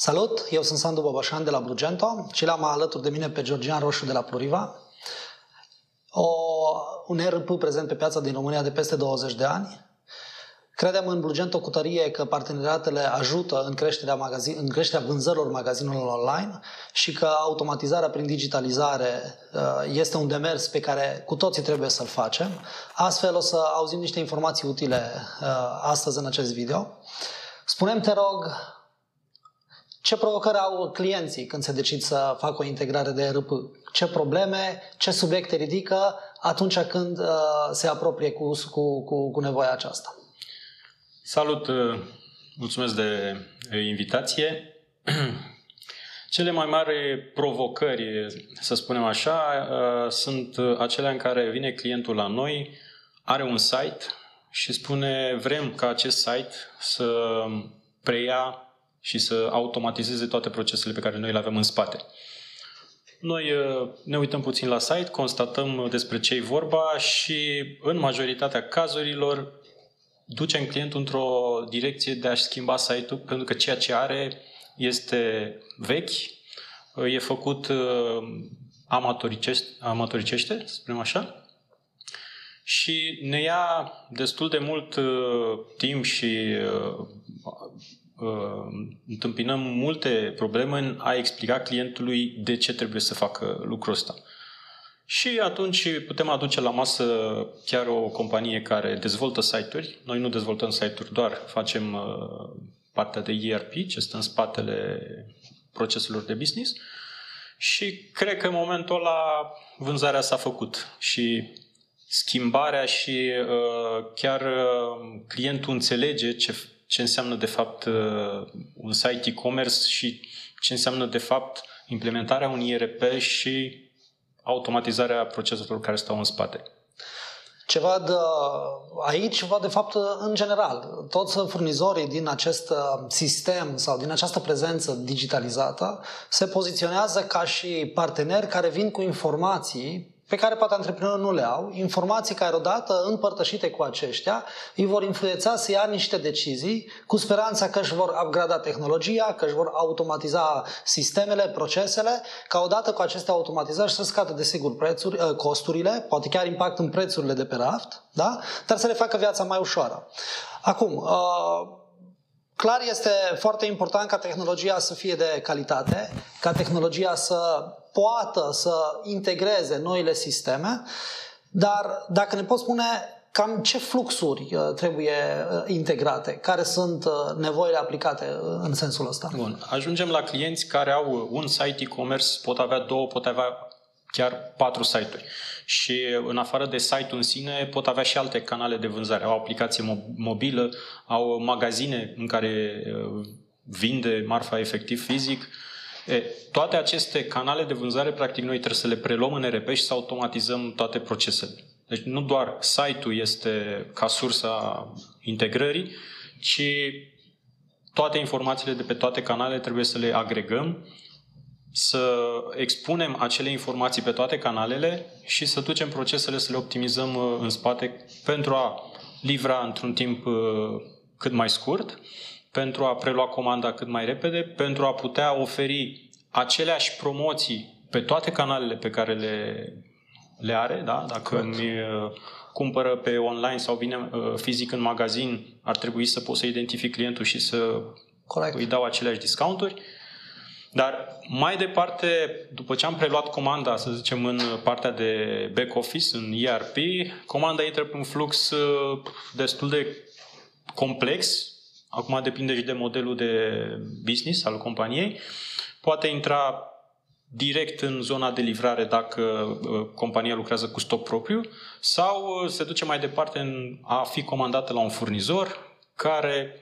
Salut, eu sunt Sandu Bobașan de la Blugento și l-am alături de mine pe Georgian Roșu de la Pluriva, o, un ERP prezent pe piața din România de peste 20 de ani. Credem în Blugento cu tărie că parteneriatele ajută în creșterea, magazin, în creșterea vânzărilor magazinelor online și că automatizarea prin digitalizare uh, este un demers pe care cu toții trebuie să-l facem. Astfel o să auzim niște informații utile uh, astăzi în acest video. Spunem, te rog, ce provocări au clienții când se decid să facă o integrare de ERP? Ce probleme, ce subiecte ridică atunci când uh, se apropie cu, cu, cu, cu nevoia aceasta? Salut! Uh, mulțumesc de invitație. Cele mai mari provocări, să spunem așa, uh, sunt acelea în care vine clientul la noi, are un site și spune vrem ca acest site să preia și să automatizeze toate procesele pe care noi le avem în spate. Noi uh, ne uităm puțin la site, constatăm despre ce e vorba și în majoritatea cazurilor ducem clientul într-o direcție de a-și schimba site-ul pentru că ceea ce are este vechi, uh, e făcut uh, amatoricește, amatoricește să spunem așa, și ne ia destul de mult uh, timp și uh, uh, întâmpinăm multe probleme în a explica clientului de ce trebuie să facă lucrul ăsta. Și atunci putem aduce la masă chiar o companie care dezvoltă site-uri. Noi nu dezvoltăm site-uri, doar facem uh, partea de ERP, ce stă în spatele proceselor de business. Și cred că în momentul ăla vânzarea s-a făcut și schimbarea și uh, chiar uh, clientul înțelege ce ce înseamnă de fapt uh, un site e-commerce și ce înseamnă de fapt implementarea unui ERP și automatizarea proceselor care stau în spate. Ce văd aici, văd de fapt în general. Toți furnizorii din acest uh, sistem sau din această prezență digitalizată se poziționează ca și parteneri care vin cu informații pe care poate antreprenorii nu le au, informații care odată împărtășite cu aceștia îi vor influența să ia niște decizii cu speranța că își vor upgrada tehnologia, că își vor automatiza sistemele, procesele, ca odată cu aceste automatizări să scadă desigur prețuri, ă, costurile, poate chiar impact în prețurile de pe raft, da? dar să le facă viața mai ușoară. Acum, uh, Clar este foarte important ca tehnologia să fie de calitate, ca tehnologia să poată să integreze noile sisteme, dar dacă ne poți spune cam ce fluxuri uh, trebuie uh, integrate, care sunt uh, nevoile aplicate în sensul ăsta. Bun. Ajungem la clienți care au un site e-commerce, pot avea două, pot avea chiar patru site-uri. Și în afară de site-ul în sine, pot avea și alte canale de vânzare. Au aplicație mobilă, au magazine în care vinde marfa efectiv fizic, E, toate aceste canale de vânzare, practic, noi trebuie să le preluăm în RP și să automatizăm toate procesele. Deci nu doar site-ul este ca sursa integrării, ci toate informațiile de pe toate canalele trebuie să le agregăm, să expunem acele informații pe toate canalele și să ducem procesele să le optimizăm uh, în spate pentru a livra într-un timp uh, cât mai scurt pentru a prelua comanda cât mai repede, pentru a putea oferi aceleași promoții pe toate canalele pe care le, le are, da? dacă Correct. îmi uh, cumpără pe online sau vine uh, fizic în magazin, ar trebui să pot să identific clientul și să Correct. îi dau aceleași discounturi. Dar mai departe, după ce am preluat comanda, să zicem, în partea de back office, în ERP, comanda intră pe un flux uh, destul de complex, Acum depinde și de modelul de business al companiei. Poate intra direct în zona de livrare dacă uh, compania lucrează cu stoc propriu sau uh, se duce mai departe în a fi comandată la un furnizor care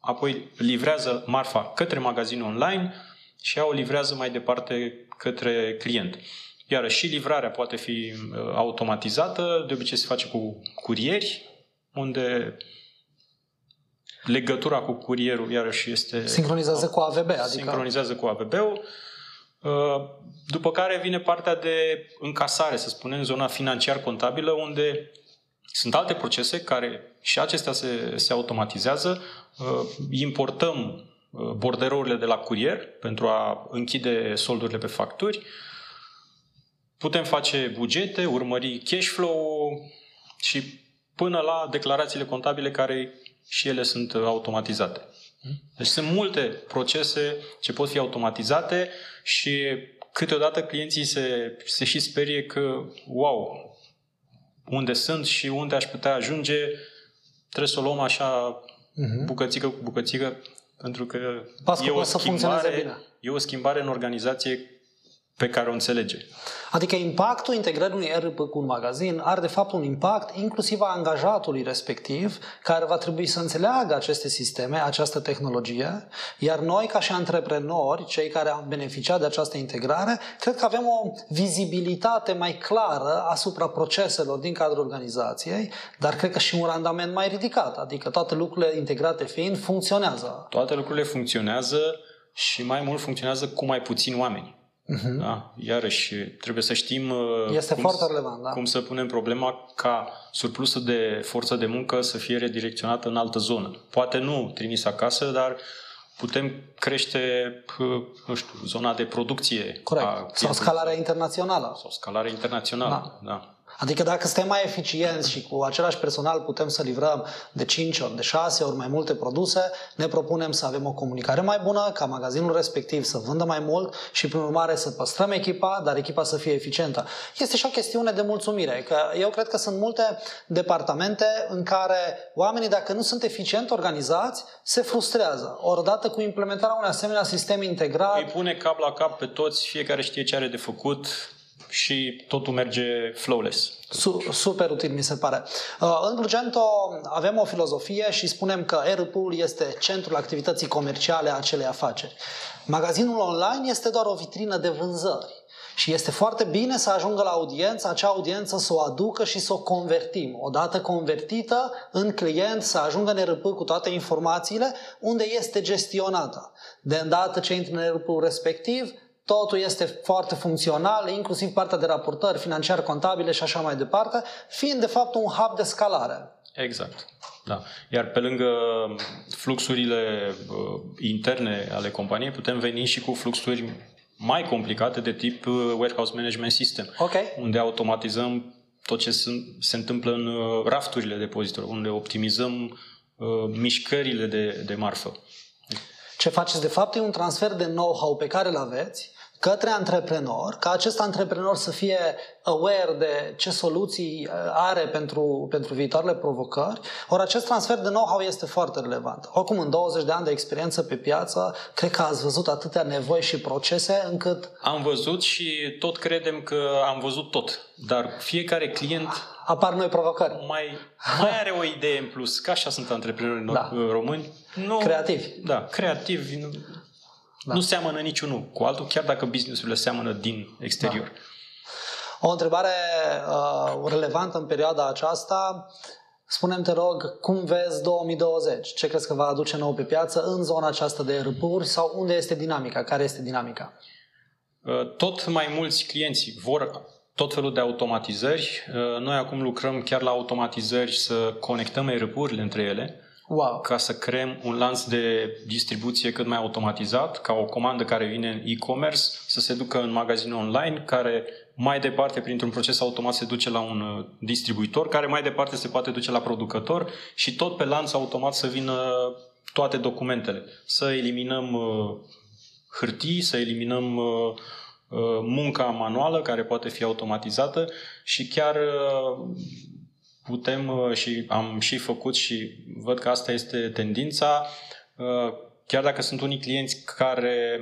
apoi livrează marfa către magazinul online, și ea o livrează mai departe către client. Iar și livrarea poate fi uh, automatizată, de obicei se face cu curieri, unde legătura cu curierul iarăși este... Sincronizează cu AVB, adică... Sincronizează cu AVB-ul. Uh, după care vine partea de încasare, să spunem, zona financiar-contabilă, unde sunt alte procese care și acestea se, se automatizează. Uh, importăm uh, borderourile de la curier pentru a închide soldurile pe facturi. Putem face bugete, urmări cash flow și până la declarațiile contabile care și ele sunt automatizate. Deci sunt multe procese ce pot fi automatizate și câteodată clienții se, se și sperie că, wow, unde sunt și unde aș putea ajunge, trebuie să o luăm așa uh-huh. bucățică cu bucățică, pentru că Pas e o, schimbare, e o schimbare în organizație pe care o înțelege. Adică impactul integrării unui ERP cu un magazin are de fapt un impact inclusiv a angajatului respectiv, care va trebui să înțeleagă aceste sisteme, această tehnologie, iar noi ca și antreprenori, cei care am beneficiat de această integrare, cred că avem o vizibilitate mai clară asupra proceselor din cadrul organizației, dar cred că și un randament mai ridicat, adică toate lucrurile integrate fiind funcționează. Toate lucrurile funcționează și mai mult funcționează cu mai puțini oameni. Uh-huh. Da? Iarăși, trebuie să știm uh, este cum, foarte relevant, da. cum să punem problema ca surplusul de forță de muncă să fie redirecționată în altă zonă. Poate nu trimis acasă, dar putem crește, uh, nu știu, zona de producție. Corect. sau scalarea internațională. Sau scalarea internațională, da. da. Adică dacă suntem mai eficienți și cu același personal putem să livrăm de 5 ori, de 6 ori mai multe produse, ne propunem să avem o comunicare mai bună, ca magazinul respectiv să vândă mai mult și prin urmare să păstrăm echipa, dar echipa să fie eficientă. Este și o chestiune de mulțumire, că eu cred că sunt multe departamente în care oamenii, dacă nu sunt eficient organizați, se frustrează. Odată cu implementarea unui asemenea sistem integrat... Îi pune cap la cap pe toți, fiecare știe ce are de făcut, și totul merge flawless. Super util, mi se pare. Uh, în Blugento avem o filozofie și spunem că ERP-ul este centrul activității comerciale a acelei afaceri. Magazinul online este doar o vitrină de vânzări. Și este foarte bine să ajungă la audiență, acea audiență să o aducă și să o convertim. Odată convertită în client, să ajungă în ERP cu toate informațiile unde este gestionată. De îndată ce intră în ERP-ul respectiv, totul este foarte funcțional, inclusiv partea de raportări financiar contabile și așa mai departe, fiind de fapt un hub de scalare. Exact. Da. Iar pe lângă fluxurile uh, interne ale companiei, putem veni și cu fluxuri mai complicate de tip uh, Warehouse Management System, okay. unde automatizăm tot ce se întâmplă în uh, rafturile depozitelor, unde optimizăm uh, mișcările de, de marfă. Ce faceți de fapt e un transfer de know-how pe care îl aveți către antreprenor, ca acest antreprenor să fie aware de ce soluții uh, are pentru, pentru viitoarele provocări, ori acest transfer de know-how este foarte relevant. Oricum, în 20 de ani de experiență pe piață, cred că ați văzut atâtea nevoi și procese încât... Am văzut și tot credem că am văzut tot, dar fiecare client apar noi provocări. Mai, mai are o idee în plus, că așa sunt antreprenorii da. români. Nu, creativi. Da, creativi. Nu, da. nu seamănă niciunul cu altul, chiar dacă businessurile seamănă din exterior. Da. O întrebare uh, relevantă în perioada aceasta, Spunem te rog, cum vezi 2020? Ce crezi că va aduce nou pe piață în zona aceasta de râpuri sau unde este dinamica? Care este dinamica? Uh, tot mai mulți clienți vor tot felul de automatizări. Uh, noi acum lucrăm chiar la automatizări să conectăm ERP-urile între ele, wow. ca să creăm un lanț de distribuție cât mai automatizat, ca o comandă care vine în e-commerce să se ducă în magazinul online, care mai departe, printr-un proces automat, se duce la un uh, distribuitor, care mai departe se poate duce la producător și tot pe lanț automat să vină toate documentele. Să eliminăm uh, hârtii, să eliminăm Uh, munca manuală care poate fi automatizată și chiar uh, putem uh, și am și făcut și văd că asta este tendința, chiar dacă sunt unii clienți care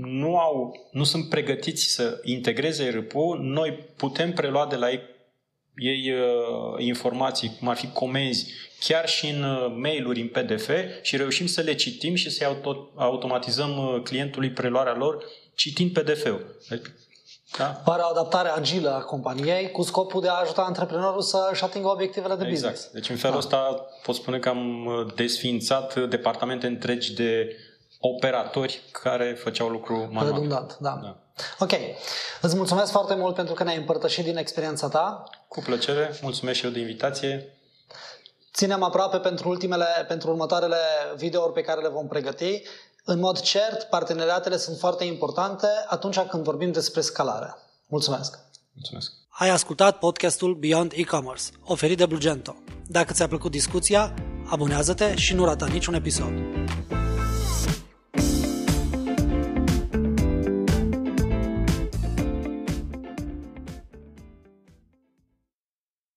nu au, nu sunt pregătiți să integreze rp noi putem prelua de la ei iei uh, informații, cum ar fi comenzi, chiar și în uh, mail-uri, în PDF și reușim să le citim și să-i auto- automatizăm uh, clientului preluarea lor citind PDF-ul. Deci, da? Pare o adaptare agilă a companiei cu scopul de a ajuta antreprenorul să-și atingă obiectivele de exact. business. Deci în felul da. ăsta pot spune că am uh, desființat departamente întregi de operatori care făceau lucru manual. Redundant, da. da. Ok. Îți mulțumesc foarte mult pentru că ne-ai împărtășit din experiența ta. Cu plăcere. Mulțumesc și eu de invitație. Ținem aproape pentru, ultimele, pentru următoarele videouri pe care le vom pregăti. În mod cert, parteneriatele sunt foarte importante atunci când vorbim despre scalare. Mulțumesc! Mulțumesc! Ai ascultat podcastul Beyond E-Commerce, oferit de Blugento. Dacă ți-a plăcut discuția, abonează-te și nu rata niciun episod.